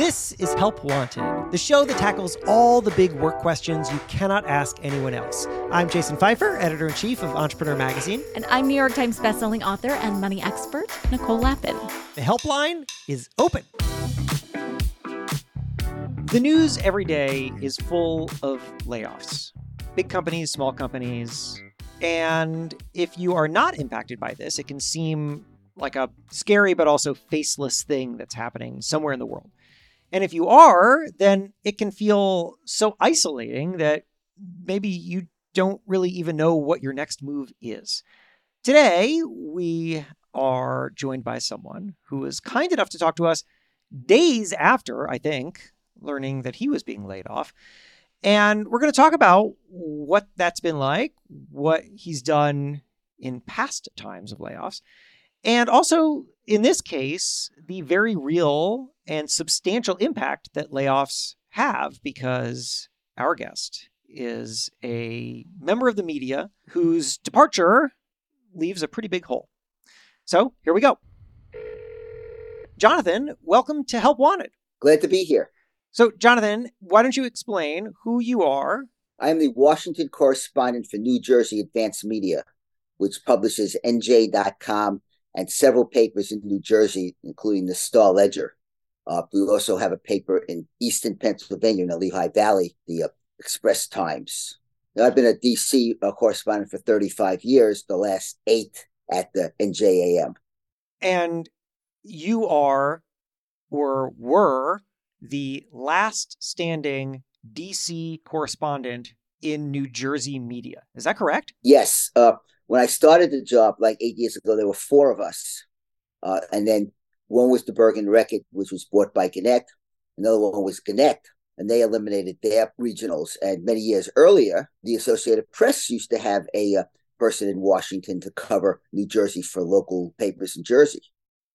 This is Help Wanted, the show that tackles all the big work questions you cannot ask anyone else. I'm Jason Feifer, editor in chief of Entrepreneur Magazine. And I'm New York Times bestselling author and money expert, Nicole Lapin. The helpline is open. The news every day is full of layoffs big companies, small companies. And if you are not impacted by this, it can seem like a scary but also faceless thing that's happening somewhere in the world. And if you are, then it can feel so isolating that maybe you don't really even know what your next move is. Today, we are joined by someone who was kind enough to talk to us days after, I think, learning that he was being laid off. And we're going to talk about what that's been like, what he's done in past times of layoffs, and also, in this case, the very real and substantial impact that layoffs have because our guest is a member of the media whose departure leaves a pretty big hole. So here we go. Jonathan, welcome to Help Wanted. Glad to be here. So, Jonathan, why don't you explain who you are? I am the Washington correspondent for New Jersey Advance Media, which publishes NJ.com and several papers in New Jersey, including the Star Ledger. Uh, we also have a paper in Eastern Pennsylvania in the Lehigh Valley, the uh, Express Times. Now, I've been a DC uh, correspondent for 35 years, the last eight at the NJAM. And you are or were the last standing DC correspondent in New Jersey media. Is that correct? Yes. Uh, when I started the job like eight years ago, there were four of us. Uh, and then one was the Bergen Record, which was bought by Gannett. Another one was Gannett, and they eliminated their regionals. And many years earlier, the Associated Press used to have a uh, person in Washington to cover New Jersey for local papers in Jersey.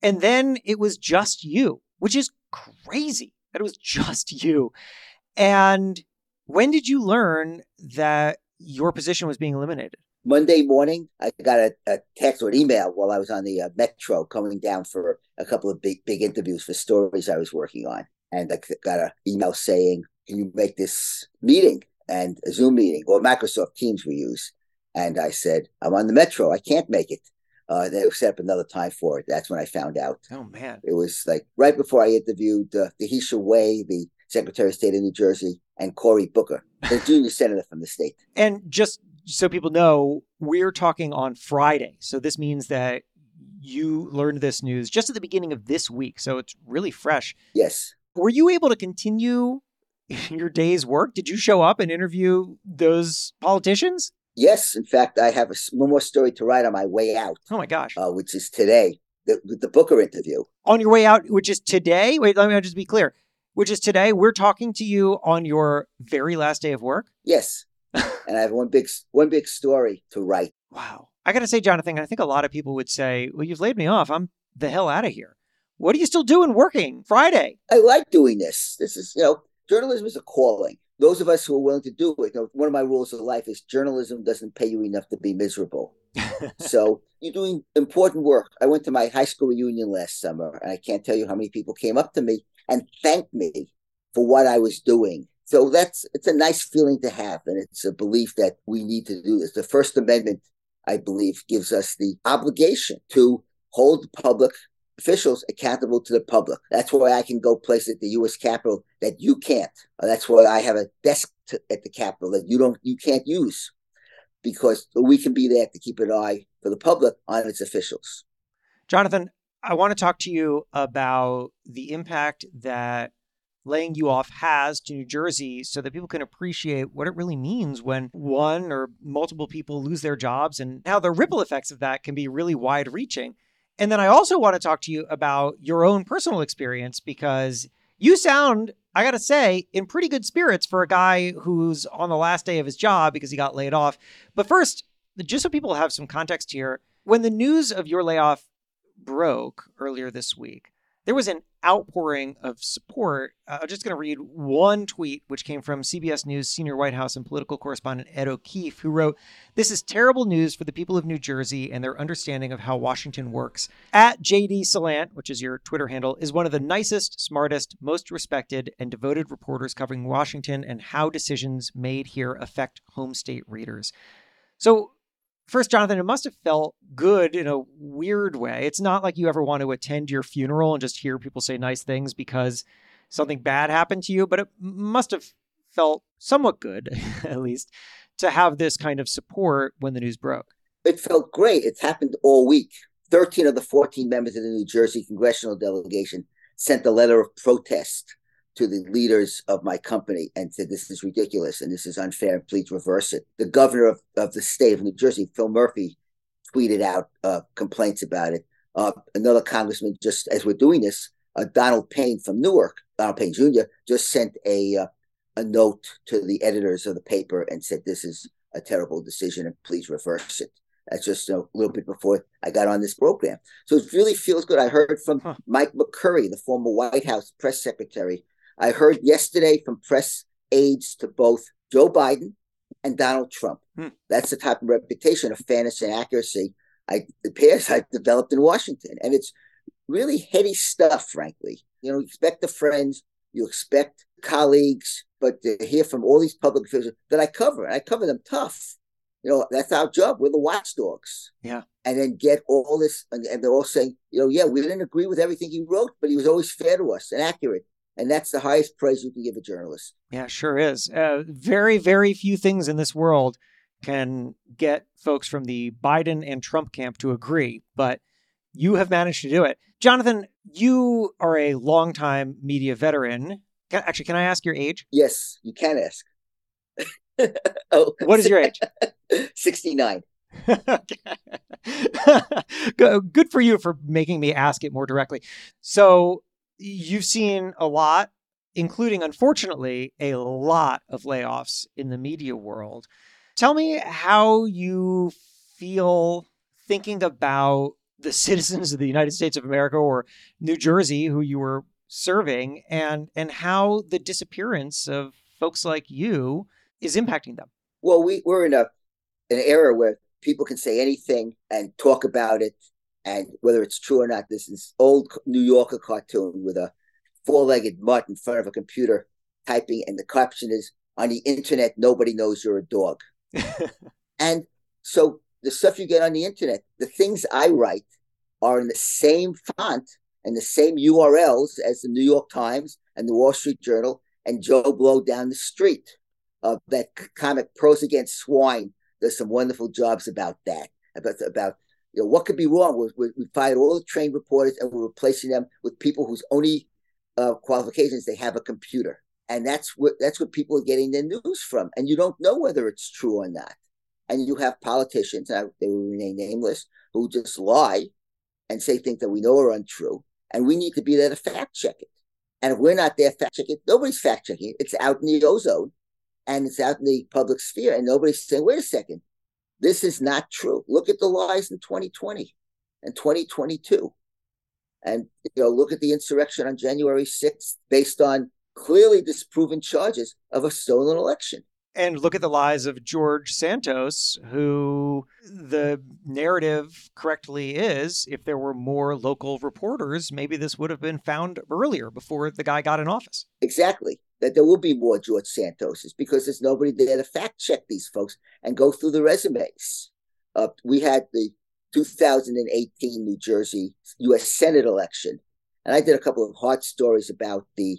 And then it was just you, which is crazy that it was just you. And when did you learn that your position was being eliminated? Monday morning, I got a, a, text or an email while I was on the uh, metro coming down for a couple of big big interviews for stories I was working on, and I got an email saying, "Can you make this meeting and a Zoom meeting or Microsoft Teams we use?" And I said, "I'm on the metro. I can't make it." Uh, they set up another time for it. That's when I found out. Oh man! It was like right before I interviewed uh, Tahesha Way, the Secretary of State of New Jersey, and Cory Booker, the junior senator from the state. And just so people know, we're talking on Friday. So this means that you learned this news just at the beginning of this week. So it's really fresh. Yes. Were you able to continue your day's work? Did you show up and interview those politicians? Yes. In fact, I have a, one more story to write on my way out. Oh, my gosh. Uh, which is today, the, the Booker interview. On your way out, which is today? Wait, let me just be clear. Which is today. We're talking to you on your very last day of work? Yes and I have one big one big story to write. Wow. I got to say, Jonathan, I think a lot of people would say, "Well, you've laid me off. I'm the hell out of here." What are you still doing working Friday? I like doing this. This is, you know, journalism is a calling. Those of us who are willing to do it. You know, one of my rules of life is journalism doesn't pay you enough to be miserable. so you're doing important work. I went to my high school reunion last summer, and I can't tell you how many people came up to me and thanked me for what I was doing so that's it's a nice feeling to have, and it's a belief that we need to do this. The First Amendment, I believe, gives us the obligation to hold public officials accountable to the public. That's why I can go place at the U.S. Capitol that you can't. That's why I have a desk to, at the Capitol that you don't, you can't use, because we can be there to keep an eye for the public on its officials. Jonathan, I want to talk to you about the impact that laying you off has to New Jersey so that people can appreciate what it really means when one or multiple people lose their jobs and how the ripple effects of that can be really wide reaching. And then I also want to talk to you about your own personal experience because you sound, I got to say, in pretty good spirits for a guy who's on the last day of his job because he got laid off. But first, just so people have some context here, when the news of your layoff broke earlier this week, there was an outpouring of support. Uh, I'm just going to read one tweet, which came from CBS News senior White House and political correspondent Ed O'Keefe, who wrote, This is terrible news for the people of New Jersey and their understanding of how Washington works. At JD Salant, which is your Twitter handle, is one of the nicest, smartest, most respected, and devoted reporters covering Washington and how decisions made here affect home state readers. So, First, Jonathan, it must have felt good in a weird way. It's not like you ever want to attend your funeral and just hear people say nice things because something bad happened to you, but it must have felt somewhat good, at least, to have this kind of support when the news broke. It felt great. It's happened all week. 13 of the 14 members of the New Jersey congressional delegation sent a letter of protest to the leaders of my company and said, This is ridiculous and this is unfair and please reverse it. The governor of, of the state of New Jersey, Phil Murphy, tweeted out uh, complaints about it. Uh, another congressman, just as we're doing this, uh, Donald Payne from Newark, Donald Payne Jr., just sent a, uh, a note to the editors of the paper and said, This is a terrible decision and please reverse it. That's just a little bit before I got on this program. So it really feels good. I heard from huh. Mike McCurry, the former White House press secretary, I heard yesterday from press aides to both Joe Biden and Donald Trump. Hmm. That's the type of reputation of fairness and accuracy I the pairs I've developed in Washington. And it's really heady stuff, frankly. You know, you expect the friends, you expect colleagues, but to hear from all these public officials that I cover, and I cover them tough. You know, that's our job. We're the watchdogs. Yeah. And then get all this, and, and they're all saying, you know, yeah, we didn't agree with everything he wrote, but he was always fair to us and accurate and that's the highest praise you can give a journalist. Yeah, sure is. Uh, very, very few things in this world can get folks from the Biden and Trump camp to agree, but you have managed to do it. Jonathan, you are a longtime media veteran. Can, actually, can I ask your age? Yes, you can ask. oh, what is your age? 69. Good for you for making me ask it more directly. So, you've seen a lot, including, unfortunately, a lot of layoffs in the media world. Tell me how you feel thinking about the citizens of the United States of America or New Jersey who you were serving and and how the disappearance of folks like you is impacting them. Well, we, we're in a an era where people can say anything and talk about it and whether it's true or not, this is old New Yorker cartoon with a four-legged mutt in front of a computer typing, and the caption is, "On the internet, nobody knows you're a dog." and so the stuff you get on the internet, the things I write, are in the same font and the same URLs as the New York Times and the Wall Street Journal and Joe Blow down the street. Uh, that comic Pros Against Swine does some wonderful jobs about that, about about you know, what could be wrong? We, we, we fired all the trained reporters and we're replacing them with people whose only uh, qualifications they have a computer, and that's what that's what people are getting their news from. And you don't know whether it's true or not. And you have politicians, and they will remain nameless, who just lie and say things that we know are untrue. And we need to be there to fact check it. And if we're not there fact checking nobody's fact checking. It's out in the ozone and it's out in the public sphere, and nobody's saying, wait a second, this is not true. Look at the lies in 2020 and 2022. And you know, look at the insurrection on January 6th based on clearly disproven charges of a stolen election. And look at the lies of George Santos, who the narrative correctly is if there were more local reporters, maybe this would have been found earlier before the guy got in office. Exactly that there will be more George Santoses because there's nobody there to fact check these folks and go through the resumes. Uh, we had the 2018 New Jersey U.S. Senate election, and I did a couple of hot stories about the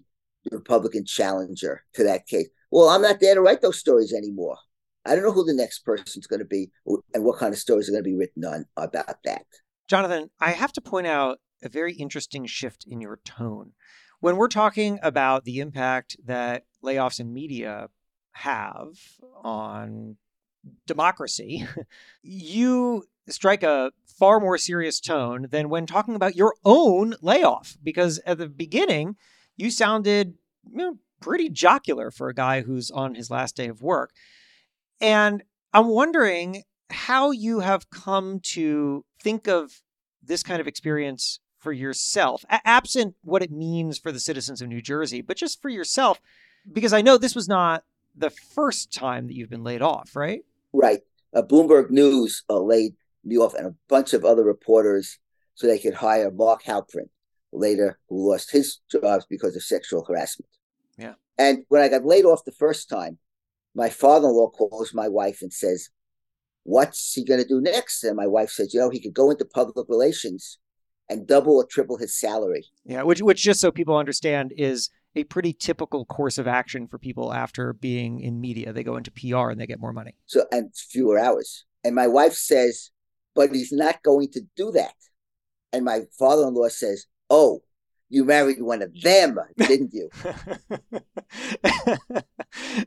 Republican challenger to that case. Well, I'm not there to write those stories anymore. I don't know who the next person's going to be and what kind of stories are going to be written on about that. Jonathan, I have to point out a very interesting shift in your tone when we're talking about the impact that layoffs in media have on democracy, you strike a far more serious tone than when talking about your own layoff. Because at the beginning, you sounded you know, pretty jocular for a guy who's on his last day of work. And I'm wondering how you have come to think of this kind of experience for yourself, a- absent what it means for the citizens of New Jersey, but just for yourself, because I know this was not the first time that you've been laid off, right? Right. Uh, Bloomberg News uh, laid me off and a bunch of other reporters so they could hire Mark Halperin later, who lost his jobs because of sexual harassment. Yeah. And when I got laid off the first time, my father in law calls my wife and says, What's he going to do next? And my wife says, You know, he could go into public relations and double or triple his salary. Yeah, which which just so people understand is a pretty typical course of action for people after being in media. They go into PR and they get more money. So and fewer hours. And my wife says, but he's not going to do that. And my father-in-law says, "Oh, you married one of them, didn't you?"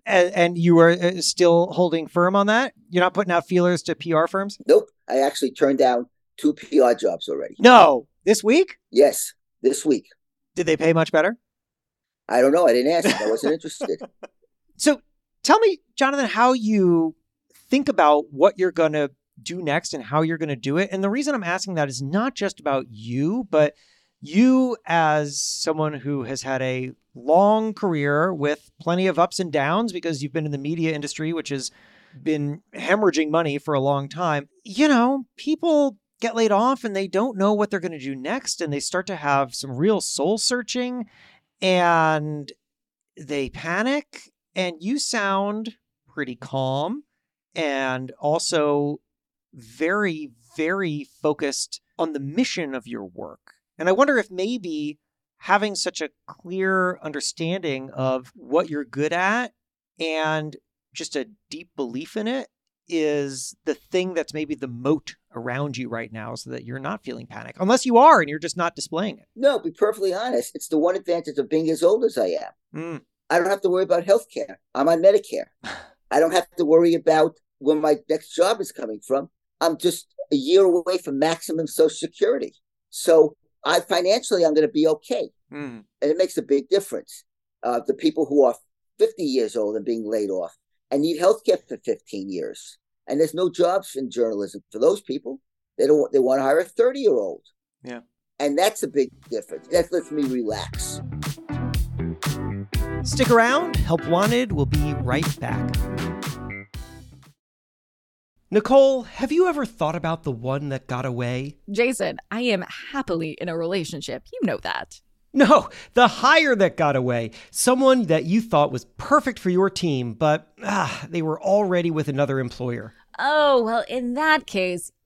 and, and, you are uh, still holding firm on that. You're not putting out feelers to PR firms. Nope. I actually turned down two PR jobs already. No, this week? Yes, this week. Did they pay much better? I don't know. I didn't ask. I wasn't interested. So tell me, Jonathan, how you think about what you're going to do next and how you're going to do it. And the reason I'm asking that is not just about you, but you as someone who has had a long career with plenty of ups and downs because you've been in the media industry, which has been hemorrhaging money for a long time. You know, people get laid off and they don't know what they're going to do next and they start to have some real soul searching and they panic and you sound pretty calm and also very very focused on the mission of your work. And i wonder if maybe having such a clear understanding of what you're good at and just a deep belief in it is the thing that's maybe the moat around you right now so that you're not feeling panic unless you are and you're just not displaying it. No be perfectly honest it's the one advantage of being as old as i am. Mm. i don't have to worry about health care i'm on medicare. I don't have to worry about where my next job is coming from. I'm just a year away from maximum social security. So i financially i'm going to be okay. Mm. and it makes a big difference uh, the people who are 50 years old and being laid off and need health care for 15 years. And there's no jobs in journalism for those people. They don't they want to hire a 30 year old. Yeah. And that's a big difference. That lets me relax. Stick around. Help Wanted will be right back. Nicole, have you ever thought about the one that got away? Jason, I am happily in a relationship. You know that. No, the hire that got away. Someone that you thought was perfect for your team, but ah, they were already with another employer. Oh, well, in that case,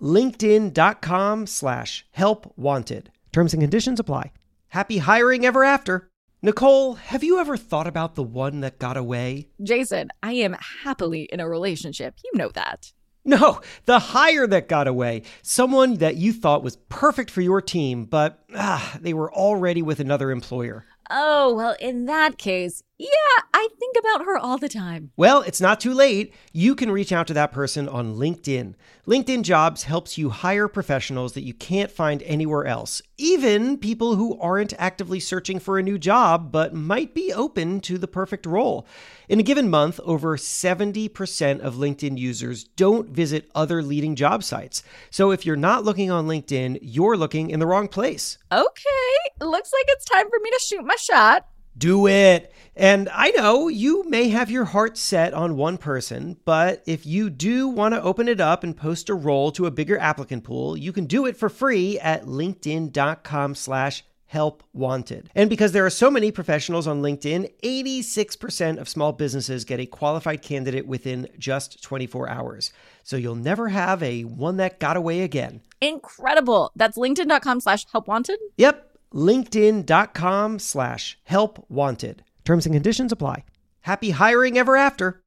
linkedin.com slash help wanted. Terms and conditions apply. Happy hiring ever after. Nicole, have you ever thought about the one that got away? Jason, I am happily in a relationship. You know that. No, the hire that got away. Someone that you thought was perfect for your team, but ah, they were already with another employer. Oh, well, in that case, yeah, I think about her all the time. Well, it's not too late. You can reach out to that person on LinkedIn. LinkedIn Jobs helps you hire professionals that you can't find anywhere else, even people who aren't actively searching for a new job but might be open to the perfect role. In a given month, over 70% of LinkedIn users don't visit other leading job sites. So if you're not looking on LinkedIn, you're looking in the wrong place. Okay, looks like it's time for me to shoot my shot. Do it. And I know you may have your heart set on one person, but if you do want to open it up and post a role to a bigger applicant pool, you can do it for free at linkedin.com slash Help Wanted. And because there are so many professionals on LinkedIn, 86% of small businesses get a qualified candidate within just 24 hours. So you'll never have a one that got away again. Incredible. That's linkedin.com slash help wanted. Yep. LinkedIn.com slash help wanted. Terms and conditions apply. Happy hiring ever after.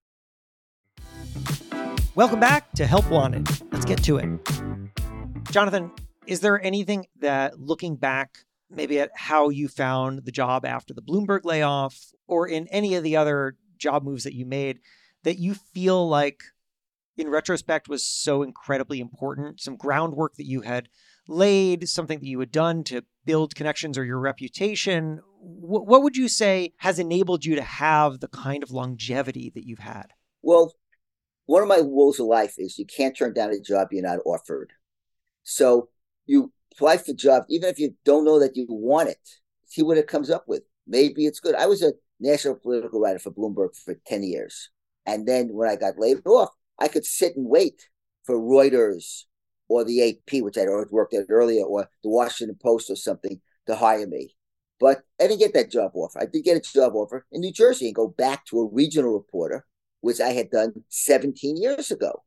Welcome back to Help Wanted. Let's get to it. Jonathan, is there anything that looking back, maybe at how you found the job after the Bloomberg layoff or in any of the other job moves that you made, that you feel like in retrospect was so incredibly important? Some groundwork that you had laid, something that you had done to build connections or your reputation. What, what would you say has enabled you to have the kind of longevity that you've had? Well, one of my rules of life is you can't turn down a job you're not offered. So you apply for jobs, even if you don't know that you want it, see what it comes up with. Maybe it's good. I was a national political writer for Bloomberg for 10 years. And then when I got laid off, I could sit and wait for Reuters or the AP, which I'd worked at earlier, or the Washington Post or something to hire me. But I didn't get that job offer. I did get a job offer in New Jersey and go back to a regional reporter, which I had done 17 years ago.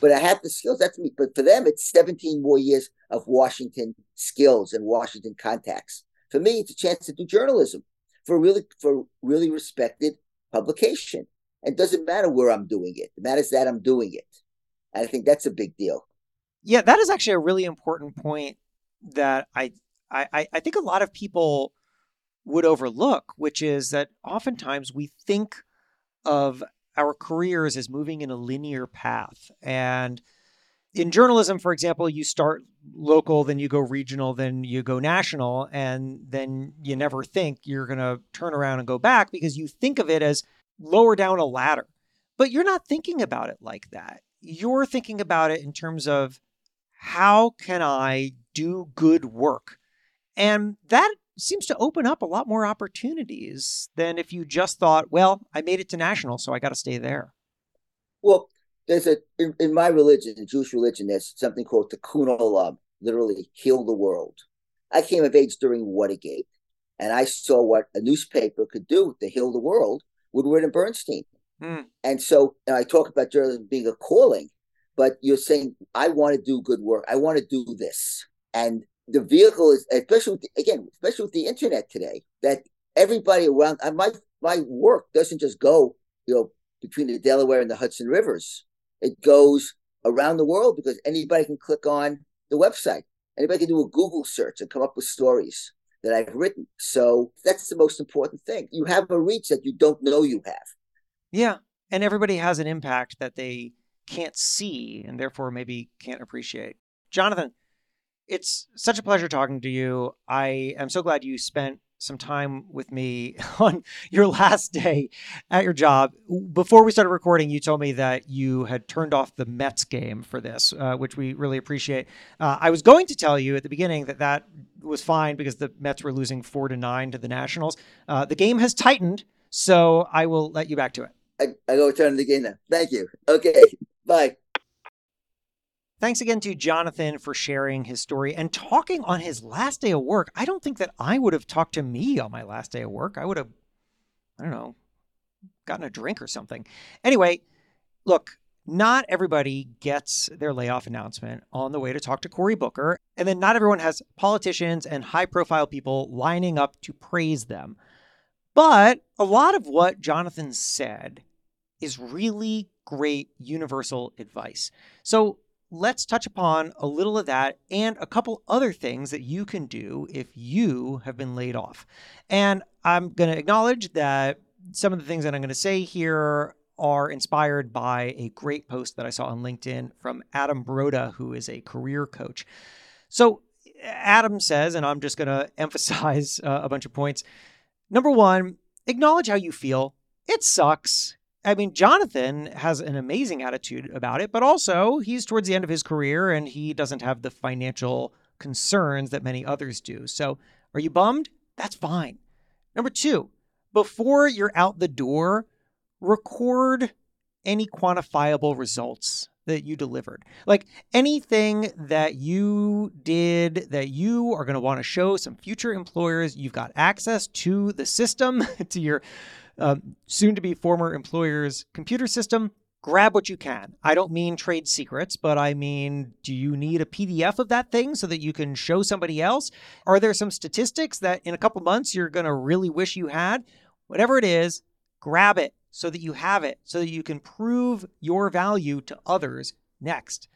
But I have the skills. That's me. But for them, it's 17 more years of Washington skills and Washington contacts. For me, it's a chance to do journalism for really for really respected publication. And it doesn't matter where I'm doing it. It matters that I'm doing it. And I think that's a big deal. Yeah, that is actually a really important point that I I, I think a lot of people would overlook, which is that oftentimes we think of our careers as moving in a linear path. And in journalism, for example, you start local, then you go regional, then you go national, and then you never think you're going to turn around and go back because you think of it as lower down a ladder. But you're not thinking about it like that. You're thinking about it in terms of how can I do good work? And that seems to open up a lot more opportunities than if you just thought, well, I made it to national, so I got to stay there. Well, there's a in, in, my religion, the Jewish religion, there's something called tikkun olam, literally heal the world. I came of age during Watergate, and I saw what a newspaper could do to heal the world. Woodward and Bernstein, mm. and so and I talk about journalism being a calling, but you're saying I want to do good work. I want to do this, and the vehicle is, especially with the, again, especially with the internet today, that everybody around my my work doesn't just go, you know, between the Delaware and the Hudson rivers. It goes around the world because anybody can click on the website. Anybody can do a Google search and come up with stories that I've written. So that's the most important thing. You have a reach that you don't know you have. Yeah. And everybody has an impact that they can't see and therefore maybe can't appreciate. Jonathan, it's such a pleasure talking to you. I am so glad you spent some time with me on your last day at your job. Before we started recording, you told me that you had turned off the Mets game for this, uh, which we really appreciate. Uh, I was going to tell you at the beginning that that was fine because the Mets were losing four to nine to the Nationals. Uh, the game has tightened, so I will let you back to it. I, I go turn the game now. Thank you. Okay. Bye. Thanks again to Jonathan for sharing his story and talking on his last day of work. I don't think that I would have talked to me on my last day of work. I would have, I don't know, gotten a drink or something. Anyway, look, not everybody gets their layoff announcement on the way to talk to Cory Booker. And then not everyone has politicians and high profile people lining up to praise them. But a lot of what Jonathan said is really great universal advice. So let's touch upon a little of that and a couple other things that you can do if you have been laid off. And I'm going to acknowledge that some of the things that I'm going to say here are inspired by a great post that I saw on LinkedIn from Adam Broda, who is a career coach. So, Adam says, and I'm just going to emphasize uh, a bunch of points. Number one, acknowledge how you feel. It sucks. I mean, Jonathan has an amazing attitude about it, but also he's towards the end of his career and he doesn't have the financial concerns that many others do. So, are you bummed? That's fine. Number two, before you're out the door, record any quantifiable results that you delivered. Like anything that you did that you are going to want to show some future employers, you've got access to the system, to your uh, soon to be former employer's computer system. Grab what you can. I don't mean trade secrets, but I mean, do you need a PDF of that thing so that you can show somebody else? Are there some statistics that in a couple months you're going to really wish you had? Whatever it is, grab it so that you have it, so that you can prove your value to others next.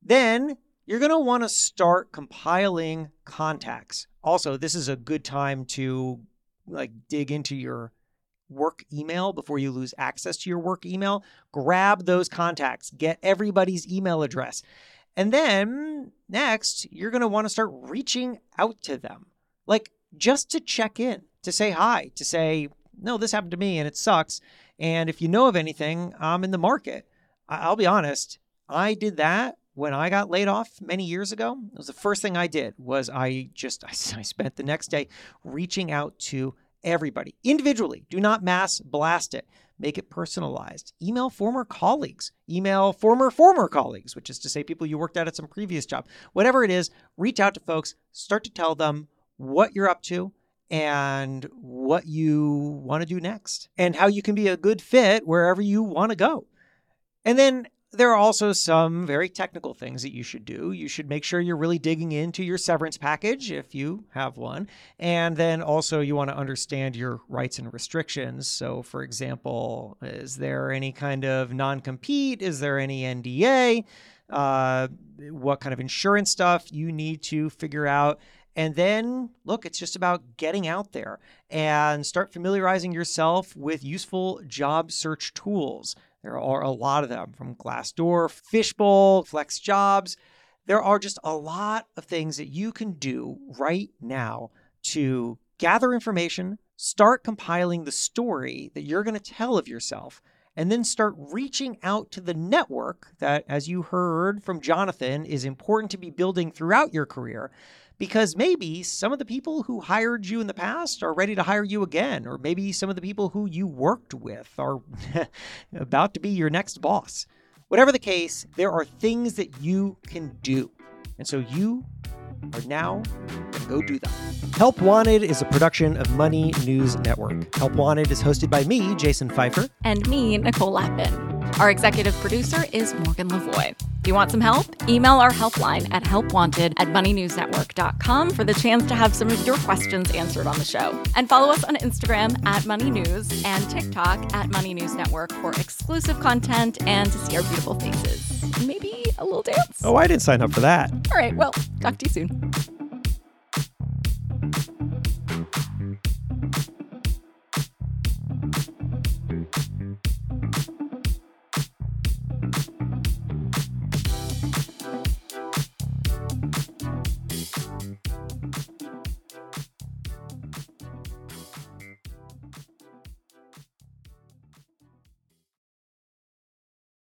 Then you're going to want to start compiling contacts. Also, this is a good time to like dig into your work email before you lose access to your work email. Grab those contacts, get everybody's email address. And then next, you're going to want to start reaching out to them. Like just to check in, to say hi, to say, no, this happened to me and it sucks. And if you know of anything, I'm in the market. I'll be honest, I did that when I got laid off many years ago. It was the first thing I did was I just I spent the next day reaching out to everybody individually. Do not mass blast it. Make it personalized. Email former colleagues. Email former former colleagues, which is to say people you worked at at some previous job. Whatever it is, reach out to folks, start to tell them what you're up to, and what you want to do next and how you can be a good fit wherever you want to go. And then there are also some very technical things that you should do. You should make sure you're really digging into your severance package if you have one. And then also, you want to understand your rights and restrictions. So, for example, is there any kind of non compete? Is there any NDA? Uh, what kind of insurance stuff you need to figure out? And then, look, it's just about getting out there and start familiarizing yourself with useful job search tools. There are a lot of them from Glassdoor, Fishbowl, Flex Jobs. There are just a lot of things that you can do right now to gather information, start compiling the story that you're going to tell of yourself, and then start reaching out to the network that, as you heard from Jonathan, is important to be building throughout your career because maybe some of the people who hired you in the past are ready to hire you again, or maybe some of the people who you worked with are about to be your next boss. Whatever the case, there are things that you can do. And so you are now go do them. Help Wanted is a production of Money News Network. Help Wanted is hosted by me, Jason Feifer, And me, Nicole Lapin. Our executive producer is Morgan Lavoie. If you want some help, email our helpline at helpwanted at moneynewsnetwork.com for the chance to have some of your questions answered on the show. And follow us on Instagram at Money News and TikTok at Money News Network for exclusive content and to see our beautiful faces. Maybe a little dance. Oh, I didn't sign up for that. All right, well, talk to you soon.